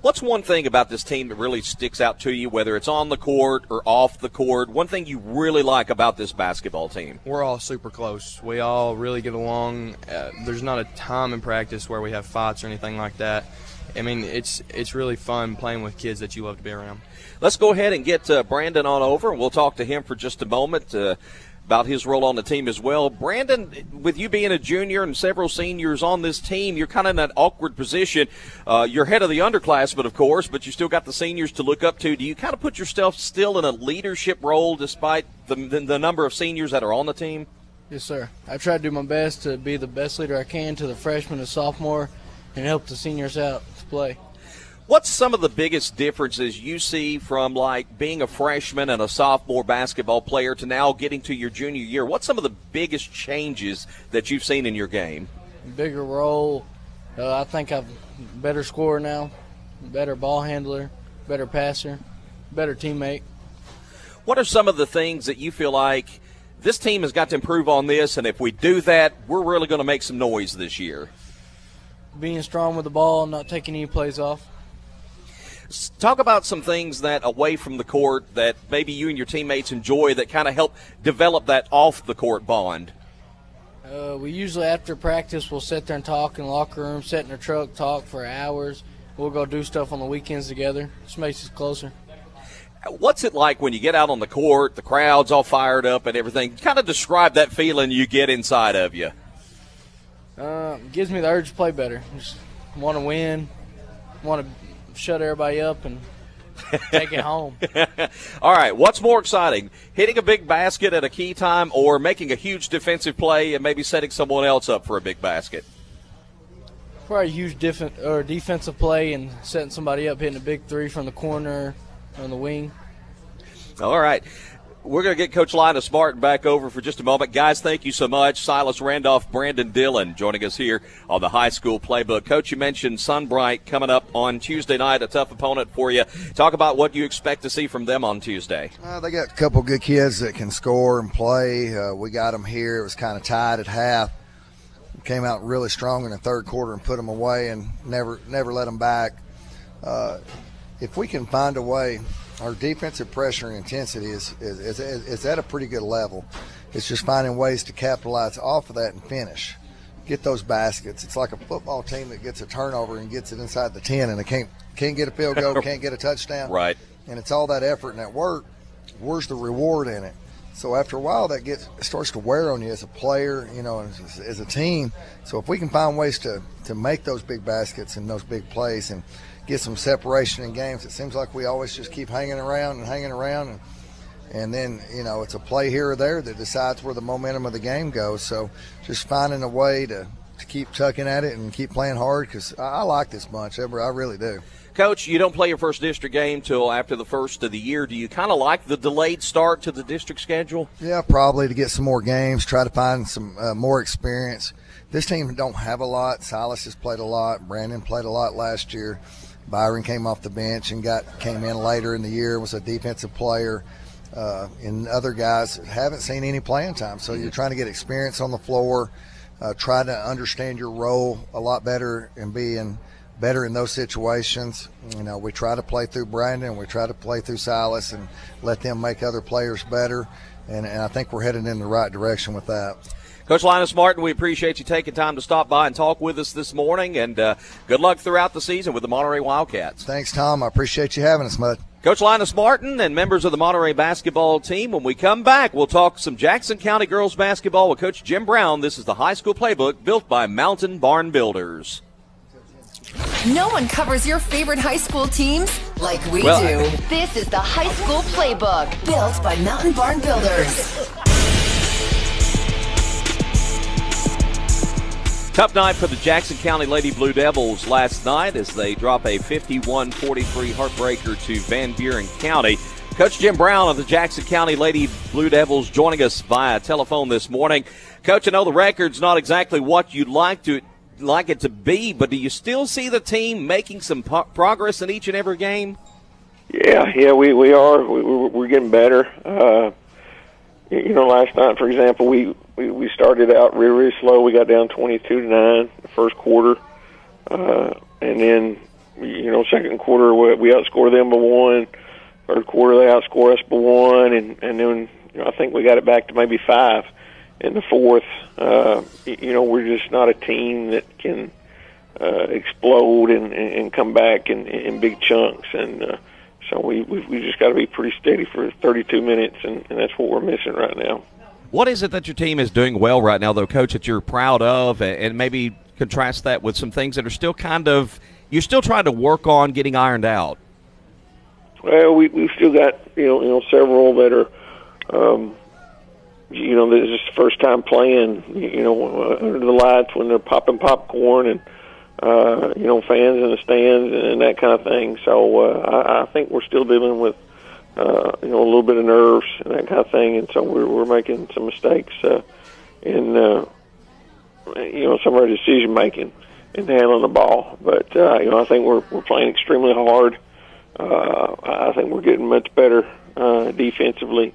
Speaker 2: What's one thing about this team that really sticks out to you, whether it's on the court or off the court? One thing you really like about this basketball team?
Speaker 9: We're all super close. We all really get along. Uh, there's not a time in practice where we have fights or anything like that. I mean, it's it's really fun playing with kids that you love to be around.
Speaker 2: Let's go ahead and get uh, Brandon on over, and we'll talk to him for just a moment. Uh, about his role on the team as well. Brandon, with you being a junior and several seniors on this team, you're kind of in that awkward position. Uh, you're head of the underclassmen, of course, but you still got the seniors to look up to. Do you kind of put yourself still in a leadership role despite the, the, the number of seniors that are on the team?
Speaker 10: Yes, sir. I try to do my best to be the best leader I can to the freshman and sophomore and help the seniors out to play.
Speaker 2: What's some of the biggest differences you see from like being a freshman and a sophomore basketball player to now getting to your junior year? What's some of the biggest changes that you've seen in your game?
Speaker 10: Bigger role. Uh, I think I'm better scorer now, better ball handler, better passer, better teammate.
Speaker 2: What are some of the things that you feel like this team has got to improve on this, and if we do that, we're really going to make some noise this year?
Speaker 10: Being strong with the ball, not taking any plays off.
Speaker 2: Talk about some things that away from the court that maybe you and your teammates enjoy that kind of help develop that off the court bond.
Speaker 10: Uh, we usually after practice we'll sit there and talk in the locker room, sit in the truck, talk for hours. We'll go do stuff on the weekends together. Just makes us closer.
Speaker 2: What's it like when you get out on the court, the crowd's all fired up and everything? Kind of describe that feeling you get inside of you.
Speaker 10: Uh, gives me the urge to play better. Just want to win, want to shut everybody up and take it home.
Speaker 2: All right, what's more exciting, hitting a big basket at a key time or making a huge defensive play and maybe setting someone else up for a big basket?
Speaker 10: Probably a huge def- or defensive play and setting somebody up, hitting a big three from the corner on the wing.
Speaker 2: All right. We're going to get Coach Lynus Martin back over for just a moment. Guys, thank you so much. Silas Randolph, Brandon Dillon joining us here on the high school playbook. Coach, you mentioned Sunbright coming up on Tuesday night, a tough opponent for you. Talk about what you expect to see from them on Tuesday.
Speaker 8: Uh, they got a couple good kids that can score and play. Uh, we got them here. It was kind of tied at half. Came out really strong in the third quarter and put them away and never never let them back. Uh, if we can find a way, our defensive pressure and intensity is, is, is, is at a pretty good level. It's just finding ways to capitalize off of that and finish. Get those baskets. It's like a football team that gets a turnover and gets it inside the ten, and they can't can't get a field goal, can't get a touchdown.
Speaker 2: Right.
Speaker 8: And it's all that effort and that work. Where's the reward in it? So after a while, that gets starts to wear on you as a player, you know, as, as a team. So if we can find ways to to make those big baskets and those big plays and get some separation in games, it seems like we always just keep hanging around and hanging around and and then you know it's a play here or there that decides where the momentum of the game goes. So just finding a way to, to keep tucking at it and keep playing hard because I, I, like this bunch. Ever I really do.
Speaker 2: Coach, you don't play your first district game till after the first of the year. Do you kind of like the delayed start to the district schedule?
Speaker 8: Yeah, probably to get some more games, try to find some uh, more experience. This team don't have a lot. Silas has played a lot. Brandon played a lot last year. Byron came off the bench and got came in later in the year. Was a defensive player. Uh, and other guys haven't seen any playing time. So you're trying to get experience on the floor, uh, try to understand your role a lot better and being better in those situations. You know, we try to play through Brandon, we try to play through Silas, and let them make other players better. And, and I think we're heading in the right direction with that.
Speaker 2: Coach Lynus Martin, we appreciate you taking time to stop by and talk with us this morning, and uh, good luck throughout the season with the Monterey Wildcats.
Speaker 8: Thanks, Tom. I appreciate you having us, Mud.
Speaker 2: Coach Lynus Martin and members of the Monterey basketball team. When we come back, we'll talk some Jackson County girls basketball with Coach Jim Brown. This is the high school playbook built by Mountain Barn Builders.
Speaker 1: No one covers your favorite high school teams like we
Speaker 2: Well,
Speaker 1: do.
Speaker 2: I-
Speaker 1: This is the high school playbook built by Mountain Barn Builders.
Speaker 2: Tough night for the Jackson County Lady Blue Devils last night as they drop a 51 43 heartbreaker to Van Buren County. Coach Jim Brown of the Jackson County Lady Blue Devils joining us via telephone this morning. Coach, I know the record's not exactly what you'd like to like it to be, but do you still see the team making some po- progress in each and every game?
Speaker 11: Yeah, yeah, we we are. We, we're we're getting better. Uh, you know, last night, for example, we, we we started out really really slow. We got down twenty-two to nine the first quarter, uh, and then you know, second quarter we, we outscored them by one. Third quarter they outscored us by one, and and then you know, I think we got it back to maybe five in the fourth. Uh, you know, we're just not a team that can uh, explode and, and come back in, in big chunks, and uh, so we we, we just got to be pretty steady for 32 minutes, and, and that's what we're missing right now.
Speaker 2: What is it that your team is doing well right now, though, Coach, that you're proud of, and maybe contrast that with some things that are still kind of you're still trying to work on getting ironed out?
Speaker 11: Well, we we've still got you know you know several that are, um, you know, this is the first time playing. You know, uh, under the lights when they're popping popcorn and uh, you know fans in the stands and that kind of thing. So uh, I, I think we're still dealing with you know a little bit of nerves and that kind of thing, and so we're we're making some mistakes uh, in uh, you know some of our decision making and handling the ball. But uh, you know I think we're we're playing extremely hard. Uh, I think we're getting much better uh, defensively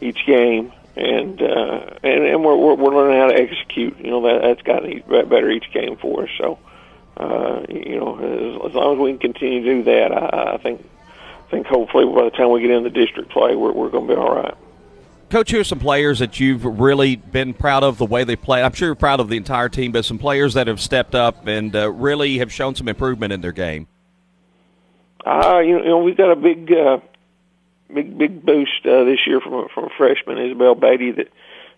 Speaker 11: each game, and uh, and and we're, we're learning how to execute. You know that that's gotten better each game for us. So uh, you know as, as long as we can continue to do that, I, I think think hopefully by the time we get into district play, we're we're going to be all right.
Speaker 2: Coach, are some players that you've really been proud of the way they play? I'm sure you're proud of the entire team, but some players that have stepped up and uh, really have shown some improvement in their game.
Speaker 11: Uh, you know, you know, we've got a big, uh, big, big boost uh, this year from a, from a freshman Isabel Beatty that,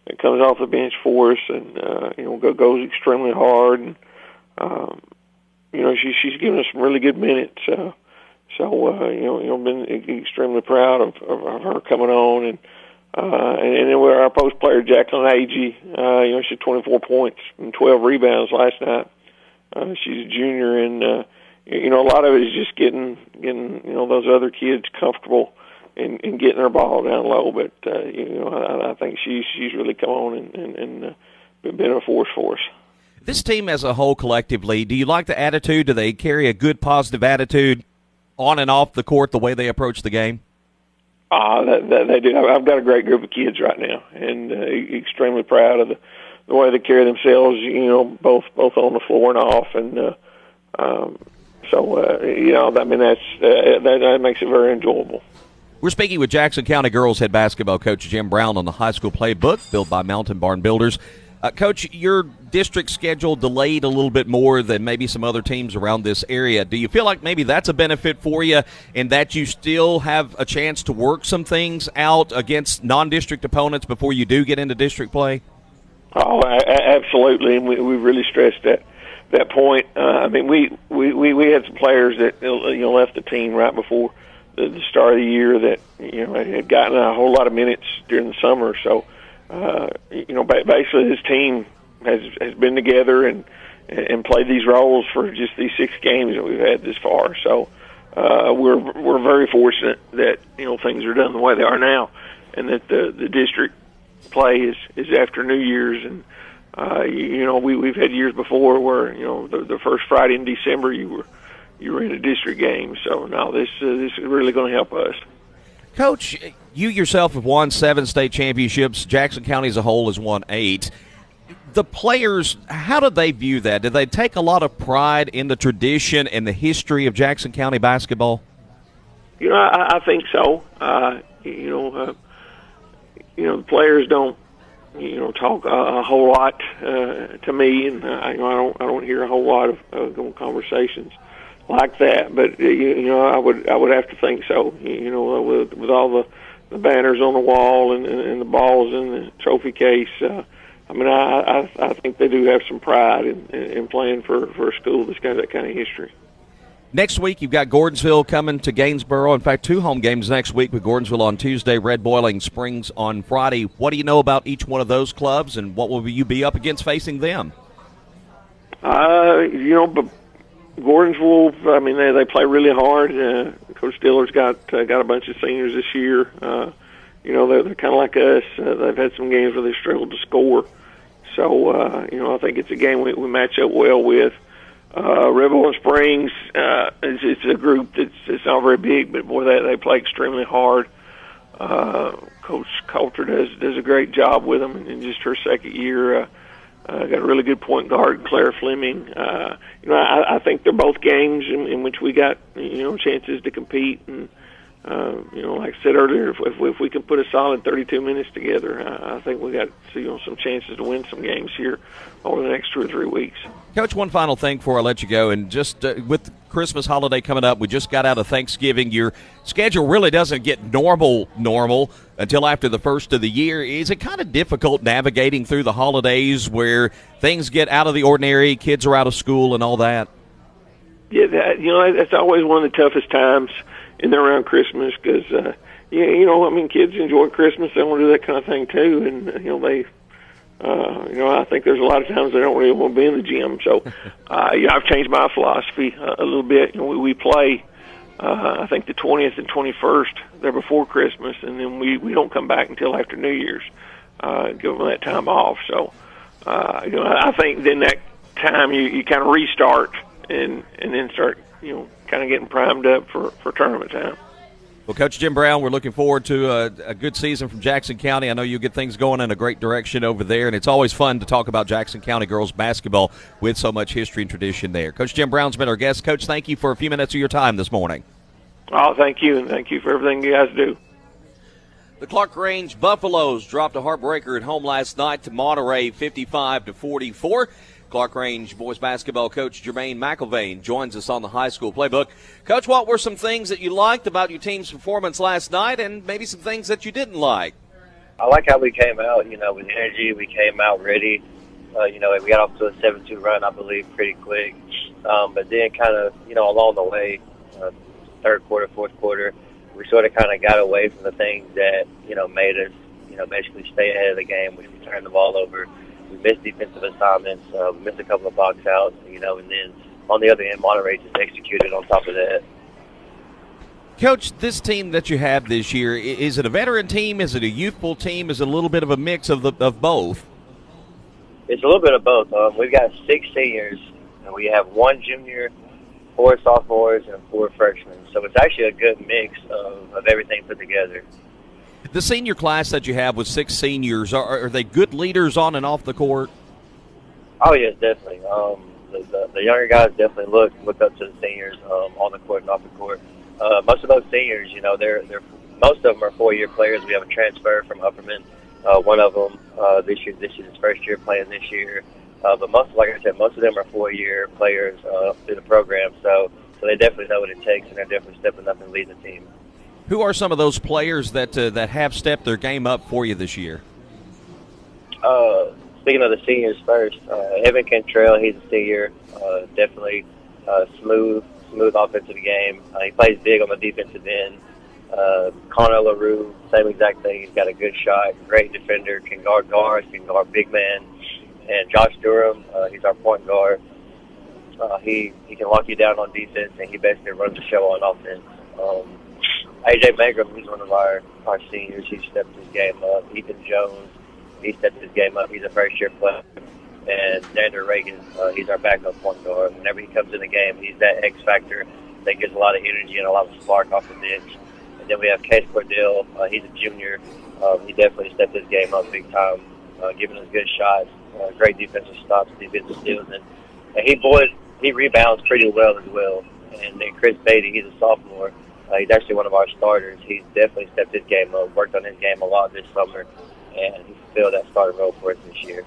Speaker 11: that comes off the bench for us, and uh, you know, go, goes extremely hard, and um, you know, she she's given us some really good minutes. Uh, so uh, you know, you know, been extremely proud of, of, of her coming on, and uh, and, and then we're our post player Jacqueline Agee. Uh, you know, she had 24 points and 12 rebounds last night. Uh, she's a junior, and uh, you know, a lot of it is just getting getting you know those other kids comfortable and, and getting their ball down low. But uh, you know, I, I think she's she's really come on and and, and uh, been a force for us.
Speaker 2: This team as a whole, collectively, do you like the attitude? Do they carry a good, positive attitude on and off the court, the way they approach the game?
Speaker 11: Ah, that, that they do. I've got a great group of kids right now, and uh, extremely proud of the the way they carry themselves. You know, both both on the floor and off, and uh, um, so uh, you know, I mean, that's uh, that, that makes it very enjoyable.
Speaker 2: We're speaking with Jackson County girls head basketball coach Jim Brown on the high school playbook built by Mountain Barn Builders. Uh, coach, your district schedule delayed a little bit more than maybe some other teams around this area. Do you feel like maybe that's a benefit for you and that you still have a chance to work some things out against non district opponents before you do get into district play?
Speaker 11: Oh, absolutely, and we, we really stressed that that point. Uh, I mean, we, we we we had some players that you know left the team right before the, the start of the year that you know had gotten a whole lot of minutes during the summer. So, uh, you know, basically this team has has been together and and played these roles for just these six games that we've had this far. So, uh, we're we're very fortunate that you know things are done the way they are now, and that the the district play is is after New Year's and. Uh, you, you know, we we've had years before where you know the, the first Friday in December you were you were in a district game. So now this uh, this is really going to help us.
Speaker 2: Coach, you yourself have won seven state championships. Jackson County as a whole has won eight. The players, how do they view that? Do they take a lot of pride in the tradition and the history of Jackson County basketball?
Speaker 11: You know, I, I think so. Uh, you know, uh, you know, the players don't, you know, talk a, whole lot uh, to me, and uh, you know, I don't, I don't hear a whole lot of uh, conversations like that. But you, you know, I would I would have to think so. You know, with with all the the banners on the wall and, and, and the balls in the trophy case. Uh, I mean, I, I I think they do have some pride in, in playing for for a school that's got that kind of history.
Speaker 2: Next week, you've got Gordonsville coming to Gainsboro. In fact, two home games next week with Gordonsville on Tuesday, Red Boiling Springs on Friday. What do you know about each one of those clubs, and what will you be up against facing them?
Speaker 11: Uh, you know, but Gordonsville, I mean, they they play really hard. Uh, Coach Diller's got uh, got a bunch of seniors this year. Uh, you know, they're, they're kind of like us. Uh, they've had some games where they struggled to score. So, uh, you know, I think it's a game we, we match up well with. Uh, Rebel Springs, uh, it's, it's a group that's it's not very big, but boy, they they play extremely hard. Uh, Coach Coulter does does a great job with them, in just her second year. Uh, uh, got a really good point guard, Claire Fleming. Uh, you know, I, I think they're both games in, in which we got you know chances to compete, and you know, like I said earlier, if, if, if we can put a solid 32 minutes together, I, I think we got you know some chances to win some games here over the next two or three weeks.
Speaker 2: Coach, one final thing before I let you go, and just uh, with Christmas holiday coming up, we just got out of Thanksgiving. Your schedule really doesn't get normal normal until after the first of the year. Is it kind of difficult navigating through the holidays where things get out of the ordinary, kids are out of school, and all that?
Speaker 11: Yeah, that, you know, that's always one of the toughest times in there around Christmas because, uh, yeah, you know, I mean, kids enjoy Christmas; they want to do that kind of thing too, and you know, they uh, you know, I think there's a lot of times they don't really want to be in the gym. So, uh, you know, I've changed my philosophy a, a little bit. You know, we, we play, uh, I think the 20th and 21st, they're before Christmas, and then we, we don't come back until after New Year's, uh, give them that time off. So, uh, you know, I think then that time you, you kind of restart and, and then start, you know, kind of getting primed up for, for tournament time.
Speaker 2: Well, Coach Jim Brown, we're looking forward to a, a, good season from Jackson County. I know you'll get things going in a great direction over there, and it's always fun to talk about Jackson County girls basketball with so much history and tradition there. Coach Jim Brown's been our guest. Coach, thank you for a few minutes of your time this morning.
Speaker 11: Oh, thank you, and thank you for everything you guys do.
Speaker 2: The Clarkrange Buffaloes dropped a heartbreaker at home last night to Monterey, 55 to 44. Clarkrange boys basketball coach Jermaine McIlvain joins us on the high school playbook. Coach, what were some things that you liked about your team's performance last night and maybe some things that you didn't like?
Speaker 12: I like how we came out, you know, with energy. We came out ready. Uh, you know, we got off to a 7-2 run, I believe, pretty quick. Um, but then kind of, you know, along the way, uh, third quarter, fourth quarter, we sort of kind of got away from the things that, you know, made us, you know, basically stay ahead of the game. We turned the ball over we missed defensive assignments. Uh, we missed a couple of box outs, you know, and then on the other end, Monterey just executed on top of that.
Speaker 2: Coach, this team that you have this year, is it a veteran team? Is it a youthful team? Is it a little bit of a mix of the of both?
Speaker 12: It's a little bit of both. Um, we've got six seniors, and we have one junior, four sophomores, and four freshmen. So it's actually a good mix of, of everything put together
Speaker 2: the senior class that you have with six seniors are, are they good leaders on and off the court?
Speaker 12: Oh yes, definitely. Um, the, the, the younger guys definitely look look up to the seniors um, on the court and off the court. Uh, most of those seniors, you know, they're they're most of them are four-year players. We have a transfer from Upperman. Uh, one of them uh, this year, this is his first year playing this year. Uh, but most, like I said, most of them are four-year players uh, through the program. So, so they definitely know what it takes, and they're definitely stepping up and leading the team.
Speaker 2: Who are some of those players that uh, that have stepped their game up for you this year?
Speaker 12: Uh, speaking of the seniors first, uh, Evan Cantrell, he's a senior, uh, definitely uh, smooth, smooth offensive game. Uh, he plays big on the defensive end. Uh, Connor LaRue, same exact thing. He's got a good shot, great defender, can guard guards, can guard big man. And Josh Durham, uh, he's our point guard. Uh, he he can lock you down on defense, and he basically runs the show on offense. Um, AJ Mangrum, he's one of our our seniors. He stepped his game up. Ethan Jones, he stepped his game up. He's a first year player. And Xander Reagan, uh, he's our backup point guard. Whenever he comes in the game, he's that X factor that gives a lot of energy and a lot of spark off the bench. And then we have Case Cordell. Uh, he's a junior. Um, he definitely stepped his game up big time, uh, giving us good shots, uh, great defensive stops, defensive steals, and, and he boy he rebounds pretty well as well. And then Chris Beatty, he's a sophomore. Uh, he's actually one of our starters. He's definitely stepped his game up, worked on his game a lot this summer, and he filled that starting role for us this year.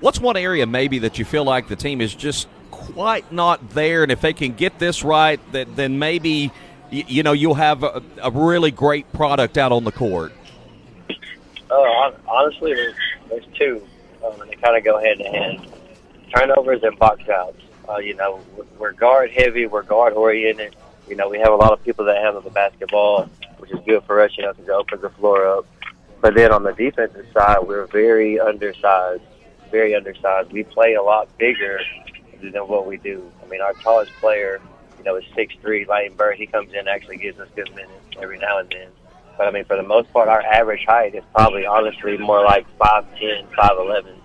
Speaker 2: What's one area maybe that you feel like the team is just quite not there, and if they can get this right, that then maybe you know you'll have a, a really great product out on the court.
Speaker 12: Uh, honestly, there's, there's two, um, and they kind of go hand in hand. Turnovers and box outs. Uh, you know, we're guard heavy, we're guard oriented. You know, we have a lot of people that handle the basketball, which is good for us. You know, because it opens the floor up. But then on the defensive side, we're very undersized, very undersized. We play a lot bigger than what we do. I mean, our tallest player, you know, is six three. Lane Bird. He comes in, and actually gives us good minutes every now and then. But I mean, for the most part, our average height is probably honestly more like five ten, five eleven.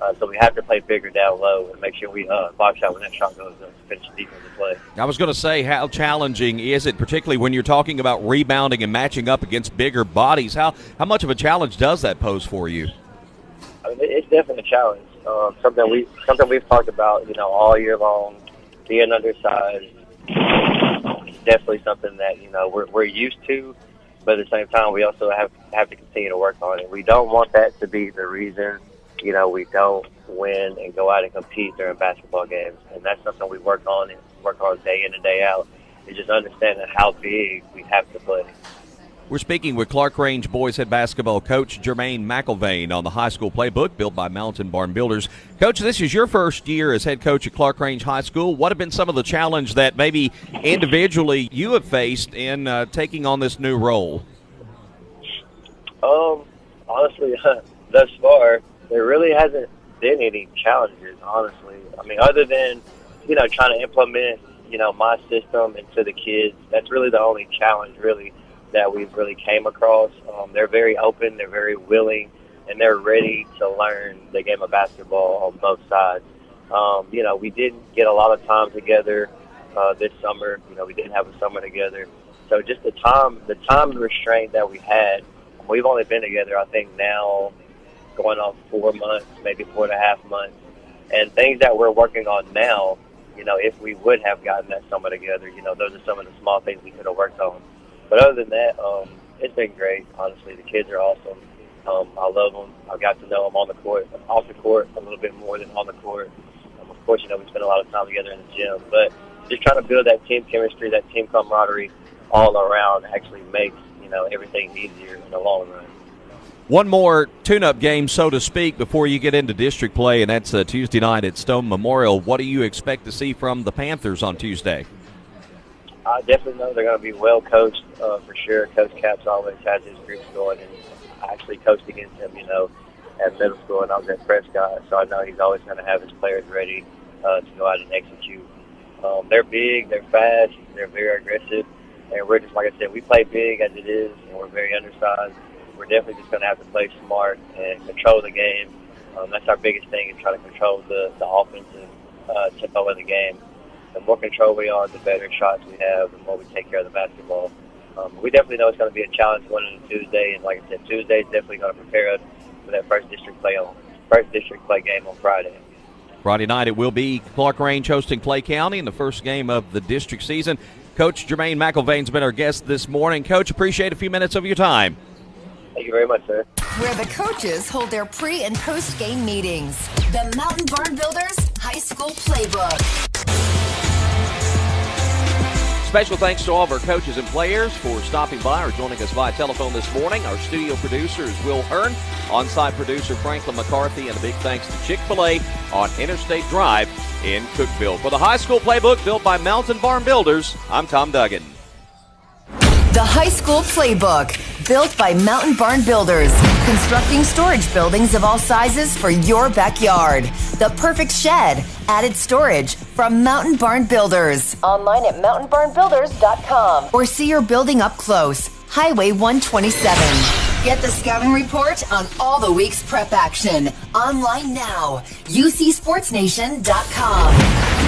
Speaker 12: Uh, so we have to play bigger down low and make sure we uh, box out when that shot goes up to finish the defensive play.
Speaker 2: I was going to say, how challenging is it, particularly when you're talking about rebounding and matching up against bigger bodies? How how much of a challenge does that pose for you?
Speaker 12: I mean, it's definitely a challenge. Um, something we something we've talked about, you know, all year long. Being undersized, it's definitely something that you know we're we're used to, but at the same time, we also have have to continue to work on it. We don't want that to be the reason you know, we don't win and go out and compete during basketball games. And that's something we work on and work on day in and day out. Is just understanding how big we have to play.
Speaker 2: We're speaking with Clarkrange boys head basketball coach Jermaine McElvain on the high school playbook built by Mountain Barn Builders. Coach, this is your first year as head coach at Clarkrange High School. What have been some of the challenges that maybe individually you have faced in uh, taking on this new role?
Speaker 12: Um, honestly, thus far, there really hasn't been any challenges, honestly. I mean, other than, you know, trying to implement, you know, my system into the kids, that's really the only challenge, really, that we've really came across. Um, they're very open, they're very willing, and they're ready to learn the game of basketball on both sides. Um, you know, we didn't get a lot of time together uh, this summer. You know, we didn't have a summer together. So just the time, the time restraint that we had, we've only been together, I think, now going on four months, maybe four and a half months. And things that we're working on now, you know, if we would have gotten that summer together, you know, those are some of the small things we could have worked on. But other than that, um, it's been great. Honestly, the kids are awesome. Um, I love them. I've got to know them on the court, off the court, a little bit more than on the court. Um, of course, you know, we spend a lot of time together in the gym, but just trying to build that team chemistry, that team camaraderie all around actually makes, you know, everything easier in the long run.
Speaker 2: One more tune-up game, so to speak, before you get into district play, and that's uh, Tuesday night at Stone Memorial. What do you expect to see from the Panthers on Tuesday?
Speaker 12: I definitely know they're going to be well coached uh, for sure. Coach Caps always has his groups going, and I actually coached against him, you know, at middle school, and I was at Prescott, so I know he's always going to have his players ready uh, to go out and execute. Um, they're big, they're fast, they're very aggressive, and we're just like I said, we play big as it is, and we're very undersized we're definitely just going to have to play smart and control the game. Um, that's our biggest thing is trying to control the, the offensive uh, tempo the game. The more control we are, the better shots we have, the more we take care of the basketball. Um, we definitely know it's going to be a challenge going into Tuesday, and like I said, Tuesday is definitely going to prepare us for that first district play on first district play game on Friday.
Speaker 2: Friday night it will be Clarkrange hosting Clay County in the first game of the district season. Coach Jermaine McIlvain's been our guest this morning. Coach, appreciate a few minutes of your time.
Speaker 12: Thank you very much, sir.
Speaker 1: Where the coaches hold their pre and post game meetings. The Mountain Barn Builders High School Playbook.
Speaker 2: Special thanks to all of our coaches and players for stopping by or joining us via telephone this morning. Our studio producer is Will Hearn, on site producer Franklin McCarthy, and a big thanks to Chick fil A on Interstate Drive in Cookeville. For the high school playbook built by Mountain Barn Builders, I'm Tom Duggan.
Speaker 1: The High School Playbook, built by Mountain Barn Builders, constructing storage buildings of all sizes for your backyard. The perfect shed, added storage from Mountain Barn Builders. Online at mountainbarnbuilders.com or see your building up close. Highway 127. Get the scouting report on all the week's prep action online now. UCSportsNation.com.